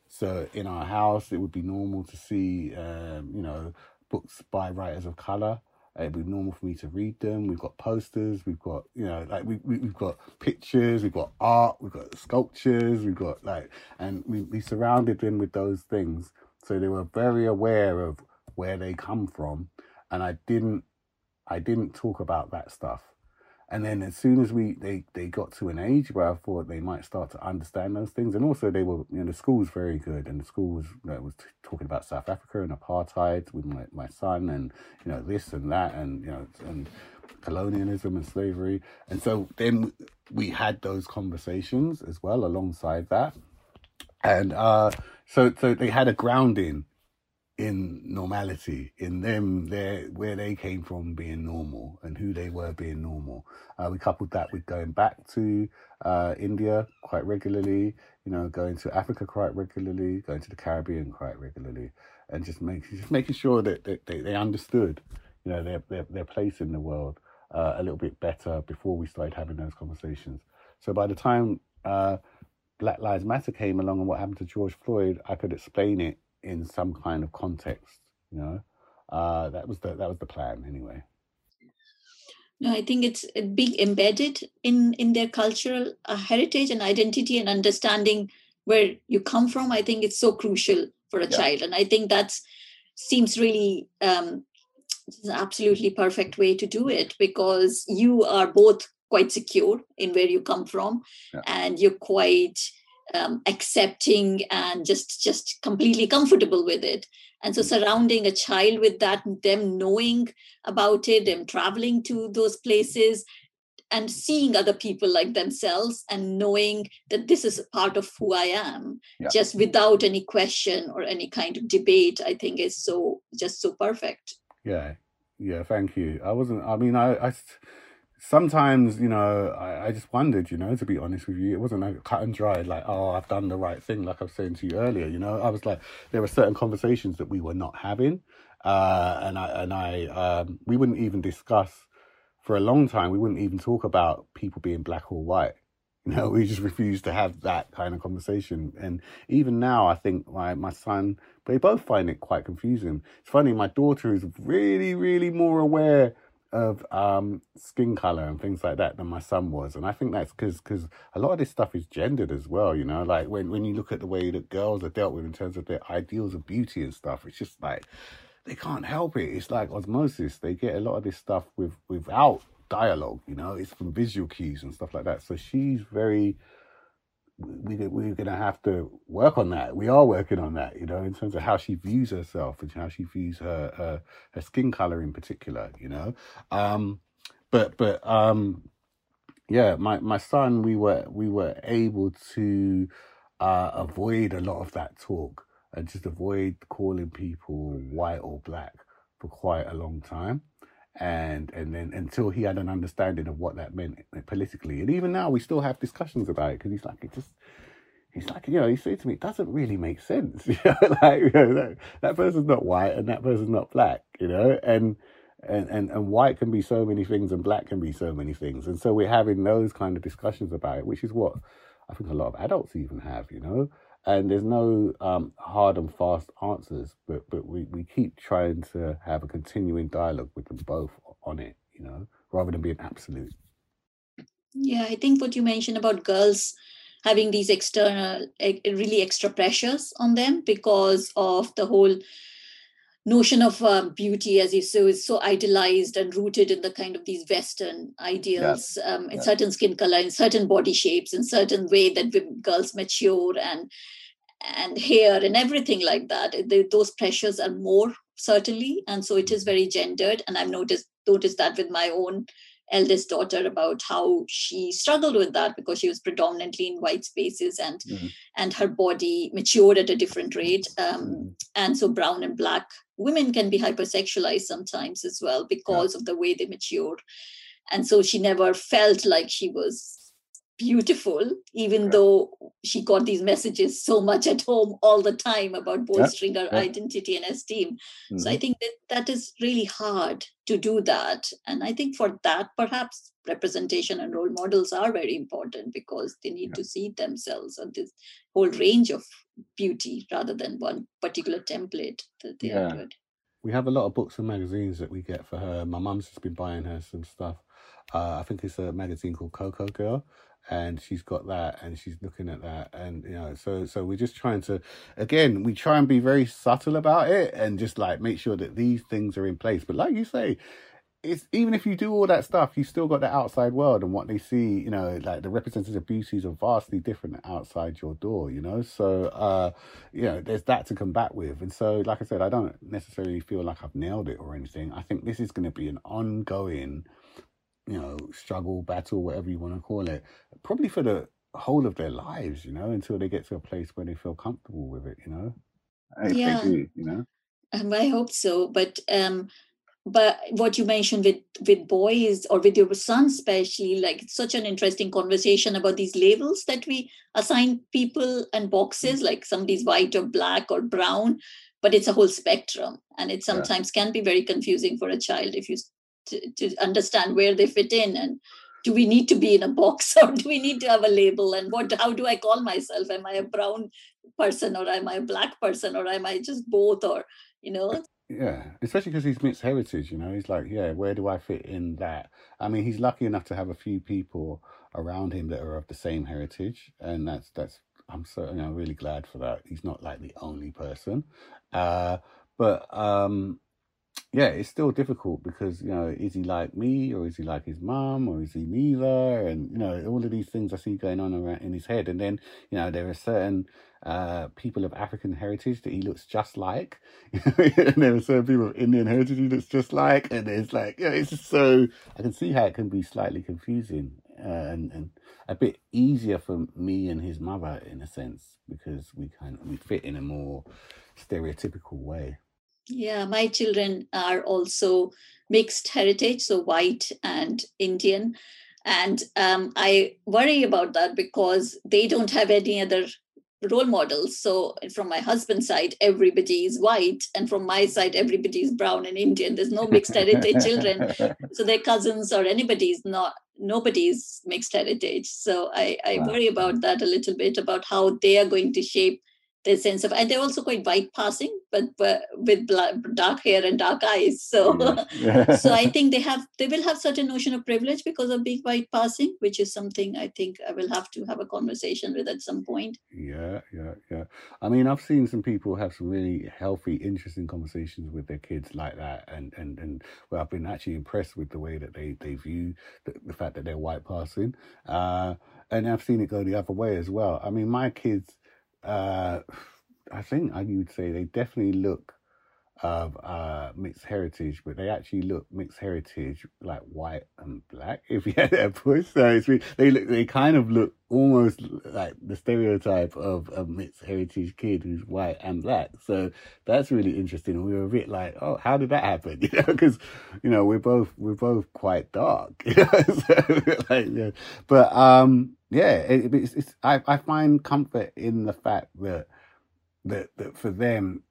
So in our house, it would be normal to see, um, you know, books by writers of color. It'd be normal for me to read them. We've got posters. We've got, you know, like we, we have got pictures. We've got art. We've got sculptures. We've got like, and we we surrounded them with those things, so they were very aware of where they come from. And I didn't, I didn't talk about that stuff and then as soon as we they they got to an age where I thought they might start to understand those things, and also they were you know the school was very good, and the school was you know, was talking about South Africa and apartheid with my, my son, and you know this and that, and you know and colonialism and slavery, and so then we had those conversations as well alongside that, and uh, so so they had a grounding in normality, in them, their where they came from being normal and who they were being normal. Uh, we coupled that with going back to uh, India quite regularly, you know, going to Africa quite regularly, going to the Caribbean quite regularly, and just making just making sure that, they, they understood, you know, their, their their place in the world uh, a little bit better before we started having those conversations. So by the time uh, Black Lives Matter came along and what happened to George Floyd, I could explain it in some kind of context. You know, uh, that was the that was the plan anyway. No, I think it's being embedded in in their cultural uh, heritage and identity and understanding where you come from. I think it's so crucial for a yeah. child, and I think that's seems really um, an absolutely perfect way to do it because you are both quite secure in where you come from, yeah. and you're quite um, accepting and just just completely comfortable with it. And so surrounding a child with that them knowing about it them traveling to those places and seeing other people like themselves and knowing that this is a part of who i am yeah. just without any question or any kind of debate i think is so just so perfect. Yeah. Yeah thank you. I wasn't i mean i i sometimes, you know, I, I just wondered, you know, to be honest with you, it wasn't like cut and dried, like, oh, I've done the right thing, like I was saying to you earlier, you know, I was like, there were certain conversations that we were not having. Uh, and I, and I, um, we wouldn't even discuss for a long time, we wouldn't even talk about people being black or white. You know, we just refused to have that kind of conversation. And even now, I think my, my son, they both find it quite confusing. It's funny, my daughter is really, really more aware of um, skin color and things like that than my son was, and I think that's because because a lot of this stuff is gendered as well. You know, like when when you look at the way that girls are dealt with in terms of their ideals of beauty and stuff, it's just like they can't help it. It's like osmosis. They get a lot of this stuff with without dialogue. You know, it's from visual cues and stuff like that. So she's very we we're gonna have to work on that. We are working on that, you know, in terms of how she views herself and how she views her her, her skin color in particular, you know. Um, but but um, yeah, my my son, we were we were able to uh, avoid a lot of that talk and just avoid calling people white or black for quite a long time and and then until he had an understanding of what that meant politically. And even now we still have discussions about it because he's like it just he's like you know he said to me it doesn't really make sense. You know like you know, that, that person's not white and that person's not black you know? And and, and and white can be so many things and black can be so many things. And so we're having those kind of discussions about it which is what i think a lot of adults even have you know and there's no um, hard and fast answers, but but we, we keep trying to have a continuing dialogue with them both on it, you know, rather than being absolute. Yeah, I think what you mentioned about girls having these external, really extra pressures on them because of the whole notion of uh, beauty, as you say, is so idealized and rooted in the kind of these Western ideals, yeah. um, in yeah. certain skin color, in certain body shapes, in certain way that girls mature and and hair and everything like that. those pressures are more certainly, and so it is very gendered. And I've noticed noticed that with my own eldest daughter about how she struggled with that because she was predominantly in white spaces and mm-hmm. and her body matured at a different rate um, mm-hmm. and so brown and black women can be hypersexualized sometimes as well because yeah. of the way they mature and so she never felt like she was beautiful, even yeah. though she got these messages so much at home all the time about bolstering yeah. her yeah. identity and esteem. Mm-hmm. So I mm-hmm. think that that is really hard to do that. And I think for that, perhaps representation and role models are very important because they need to see themselves on this whole range of beauty rather than one particular template that they are good. We have a lot of books and magazines that we get for her. My mum's just been buying her some stuff. Uh, I think it's a magazine called Cocoa Girl, and she's got that and she's looking at that and you know so so we're just trying to again we try and be very subtle about it and just like make sure that these things are in place but like you say it's even if you do all that stuff, you still got the outside world and what they see. You know, like the representative beauties are vastly different outside your door. You know, so uh, you know, there's that to combat with. And so, like I said, I don't necessarily feel like I've nailed it or anything. I think this is going to be an ongoing, you know, struggle, battle, whatever you want to call it, probably for the whole of their lives. You know, until they get to a place where they feel comfortable with it. You know, if yeah. Do, you know. Um, I hope so, but um, but what you mentioned with with boys or with your son especially like it's such an interesting conversation about these labels that we assign people and boxes mm. like somebody's white or black or brown but it's a whole spectrum and it sometimes yeah. can be very confusing for a child if you to, to understand where they fit in and do we need to be in a box or do we need to have a label and what how do i call myself am i a brown person or am i a black person or am i just both or you know yeah, especially because he's mixed heritage, you know. He's like, yeah, where do I fit in that? I mean, he's lucky enough to have a few people around him that are of the same heritage, and that's that's. I'm you know really glad for that. He's not like the only person, uh, but um, yeah, it's still difficult because you know, is he like me or is he like his mum or is he neither? And you know, all of these things I see going on around in his head. And then you know, there are certain uh, people of African heritage that he looks just like, and there are certain people of Indian heritage he looks just like, and it's like, yeah, it's just so I can see how it can be slightly confusing uh, and and a bit easier for me and his mother in a sense because we kind of we fit in a more stereotypical way. Yeah, my children are also mixed heritage, so white and Indian. And um, I worry about that because they don't have any other role models. So from my husband's side, everybody is white, and from my side, everybody is brown and Indian. There's no mixed heritage children. So their cousins or anybody is not nobody's mixed heritage. So I, I wow. worry about that a little bit about how they are going to shape their sense of and they're also quite white passing but, but with black, dark hair and dark eyes so yeah. so i think they have they will have certain notion of privilege because of being white passing which is something i think i will have to have a conversation with at some point. Yeah yeah yeah. I mean i've seen some people have some really healthy interesting conversations with their kids like that and and and well i've been actually impressed with the way that they they view the, the fact that they're white passing. Uh and i've seen it go the other way as well. I mean my kids uh, I think I would say they definitely look of uh, mixed heritage, but they actually look mixed heritage like white and black. If you had that push, so it's really, they look, they kind of look almost like the stereotype of a mixed heritage kid who's white and black. So that's really interesting. And we were a bit like, oh, how did that happen? You know, because you know we're both we're both quite dark. You know, so, like, yeah. but um, yeah, it, it's, it's I I find comfort in the fact that that that for them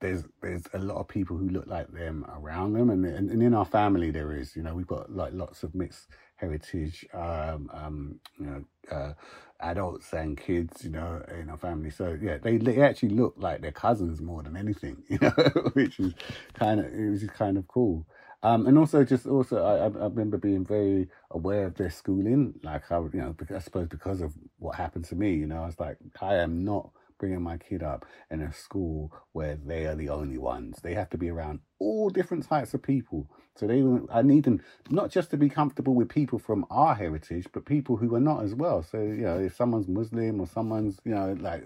there's there's a lot of people who look like them around them and, and, and in our family there is you know we've got like lots of mixed heritage um um you know uh adults and kids you know in our family. So yeah they, they actually look like their cousins more than anything you know which is kind of it was kind of cool. Um, and also just also I, I remember being very aware of their schooling like I you know I suppose because of what happened to me you know I was like I am not bringing my kid up in a school where they are the only ones. They have to be around all different types of people. So they, I need them not just to be comfortable with people from our heritage, but people who are not as well. So you know, if someone's Muslim or someone's you know like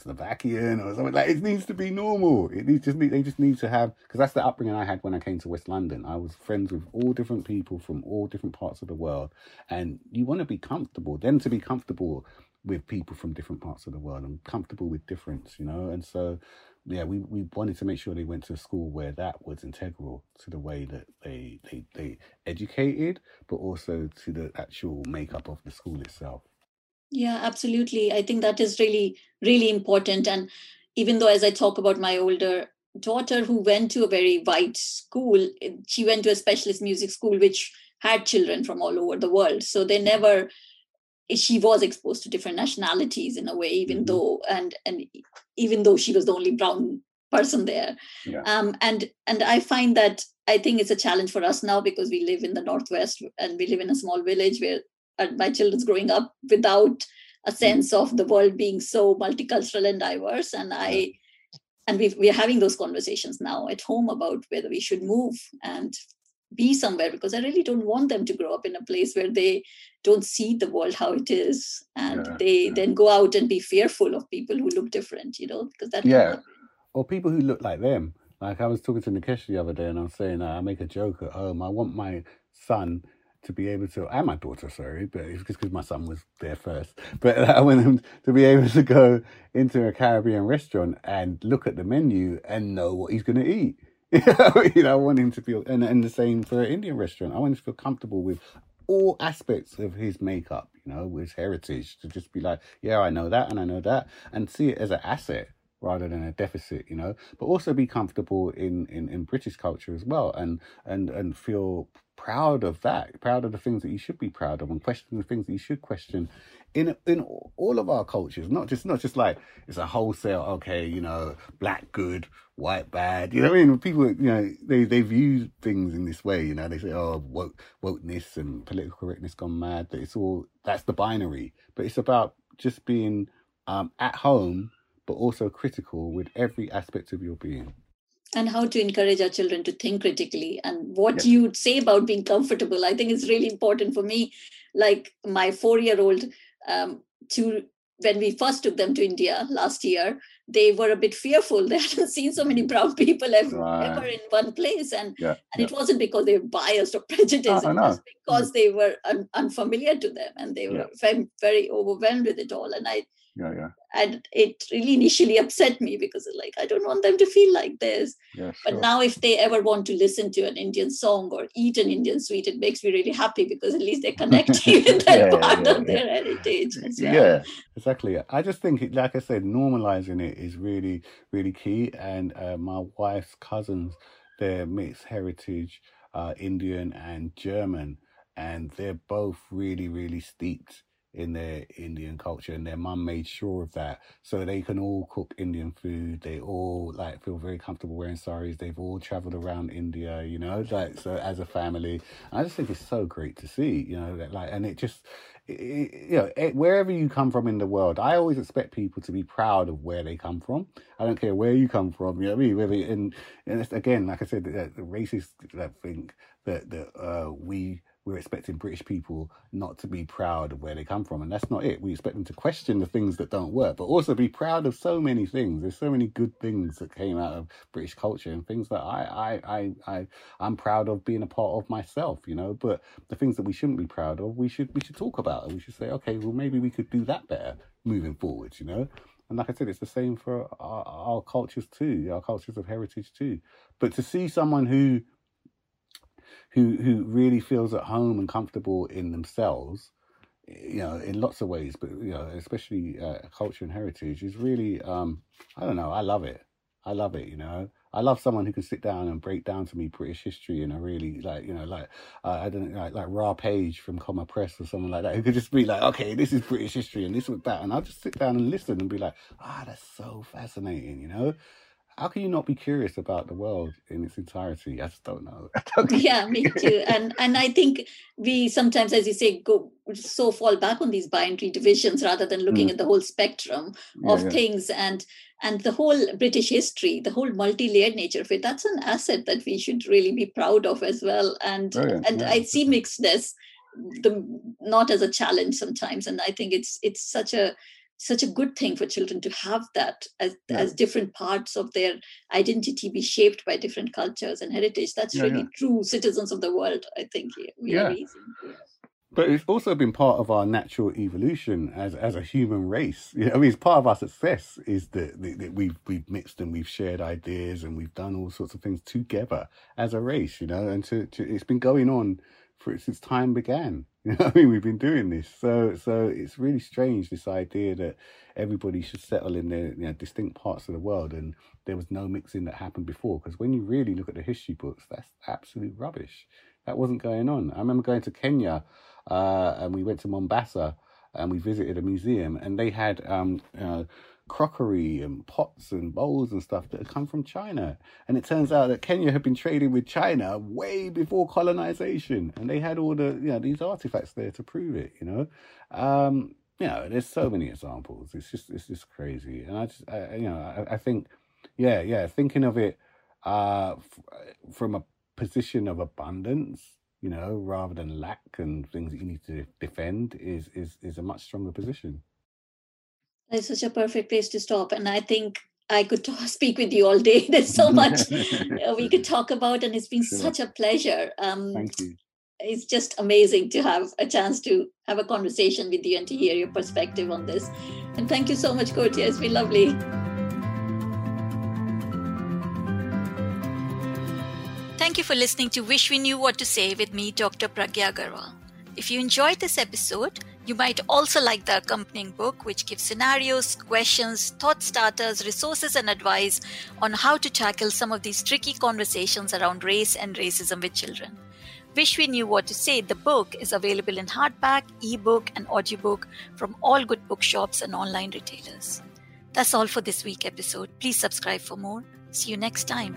Slovakian or something like it needs to be normal. It needs just need they just need to have because that's the upbringing I had when I came to West London. I was friends with all different people from all different parts of the world, and you want to be comfortable. Then to be comfortable with people from different parts of the world and comfortable with difference, you know. And so, yeah, we, we wanted to make sure they went to a school where that was integral to the way that they they they educated, but also to the actual makeup of the school itself. Yeah, absolutely. I think that is really really important. And even though, as I talk about my older daughter who went to a very white school, eh, she went to a specialist music school which had children from all over the world. So they never she was exposed to different nationalities in a way even mm-hmm. though and and even though she was the only brown person there yeah. um, and and i find that i think it's a challenge for us now because we live in the northwest and we live in a small village where my children's growing up without a mm-hmm. sense of the world being so multicultural and diverse and i and we we're having those conversations now at home about whether we should move and be somewhere because I really don't want them to grow up in a place where they don't see the world how it is and Yeah, they yeah. then go out and be fearful of people who look different, you know, because that Yeah. or people who look like them. Like I was talking to Nikesh the other day, and I was saying uh, I make a joke at home. I want my son to be able to, and my daughter, sorry, but it's just because my son was there first. But I want him to be able to go into a Caribbean restaurant and look at the menu and know what he's going to eat. you know, I want him to feel, and, and the same for an Indian restaurant. I want him to feel comfortable with all aspects of his makeup, you know, his heritage, to just be like, yeah, I know that and I know that, and see it as an asset rather than a deficit, you know, but also be comfortable in, in, in British culture as well and, and, and feel proud of that, proud of the things that you should be proud of and question the things that you should question in in all of our cultures, not just not just like it's a wholesale, okay, you know, black good, white bad. You know what I mean? People, you know, they they view things in this way. You know, they say, oh, woke wokeness and political correctness gone mad. That it's all that's the binary, but it's about just being um, at home, but also critical with every aspect of your being. and how to encourage our children to think critically and what Yes. you say about being comfortable i think is really important for me like my four year old um, to when we first took them to india last year they were a bit fearful. They hadn't seen so many brown people ever, Right. ever in one place. And Yeah, and it wasn't because they were biased or prejudiced. It was mm. because they were un- unfamiliar to them and they were very, very overwhelmed with it all. And i yeah, yeah, and it really initially upset me because like i don't want them to feel like this yeah. but now, if they ever want to listen to an Indian song or eat an Indian sweet, it makes me really happy because at least they're connecting with that Yeah, part yeah, of their heritage as well. Yeah, exactly. I just think, like I said, normalizing it is really, really key. And uh, my wife's cousins, they're mixed heritage, uh, Indian and German, and they're both really, really steeped in their Indian culture, and their mum made sure of that, so they can all cook Indian food. They all like feel very comfortable wearing saris. They've all traveled around India, you know, like so as a family. I just think it's so great to see, you know, that like, and it just it- you know, it, wherever you come from in the world, I always expect people to be proud of where they come from. I don't care where you come from. You know what I mean? Whether and, and again, like I said, the, the racist that think that that uh, we we're expecting British people not to be proud of where they come from, and that's not it. We expect them to question the things that don't work, but also be proud of so many things. There's so many good things that came out of British culture and things that I I I, I I'm proud of being a part of myself. You know, but the things that we shouldn't be proud of, we should we should talk about it. We should say, okay, well maybe we could do that better moving forward. You know, and like I said, it's the same for our, our cultures too, our cultures of heritage too. But to see someone who who who really feels at home and comfortable in themselves, you know, in lots of ways, but you know, especially uh, culture and heritage is really, um, I don't know, I love it. I love it. You know, I love someone who can sit down and break down to me British history in a really like, you know, like uh, I don't know, like like Ra Page from Comma Press or someone like that, who could just be like, okay, this is British history and this was that, and I'll just sit down and listen and be like, ah, that's so fascinating. You know, how can you not be curious about the world in its entirety? I just don't know. Don't yeah me too and and i think we sometimes as you say go so fall back on these binary divisions rather than looking Mm. at the whole spectrum Yeah, of yeah. things and and the whole british history the whole multi-layered nature of it that's an asset that we should really be proud of as well and Brilliant, and yeah, i see mixedness the not as a challenge sometimes and i think it's it's such a such a good thing for children to have that as Yeah. as different parts of their identity be shaped by different cultures and heritage that's Yeah, really yeah. true citizens of the world i think we Yeah. are raising yeah. But it's also been part of our natural evolution as as a human race. You know, I mean, it's part of our success is that, that, that we've we've mixed and we've shared ideas and we've done all sorts of things together as a race. You know, and to, to it's been going on for since time began. You know, I mean, we've been doing this. So so it's really strange this idea that everybody should settle in their you know distinct parts of the world and there was no mixing that happened before. Because when you really look at the history books, that's absolute rubbish. That wasn't going on. I remember going to Kenya uh, and we went to Mombasa and we visited a museum and they had um, uh, crockery and pots and bowls and stuff that had come from China. And it turns out that Kenya had been trading with China way before colonization and they had all the, you know, these artifacts there to prove it, you know. Um, you know, there's so many examples. It's just, it's just crazy. And I just, I, you know, I, I think, yeah, yeah, thinking of it uh, f- from a position of abundance, you know, rather than lack and things that you need to defend, is is is a much stronger position. It's such a perfect place to stop, and I think I could talk, speak with you all day. There's so much uh, we could talk about, and it's been sure. such a pleasure. Um, Thank you. It's just amazing to have a chance to have a conversation with you and to hear your perspective on this. And thank you so much, Courttia. It's been lovely. Thank you for listening to Wish We Knew What to Say with me, Dr. Pragya Agarwal. If you enjoyed this episode, you might also like the accompanying book, which gives scenarios, questions, thought starters, resources, and advice on how to tackle some of these tricky conversations around race and racism with children. Wish We Knew What to Say, the book is available in hardback, ebook, and audiobook from all good bookshops and online retailers. That's all for this week episode. Please subscribe for more. See you next time.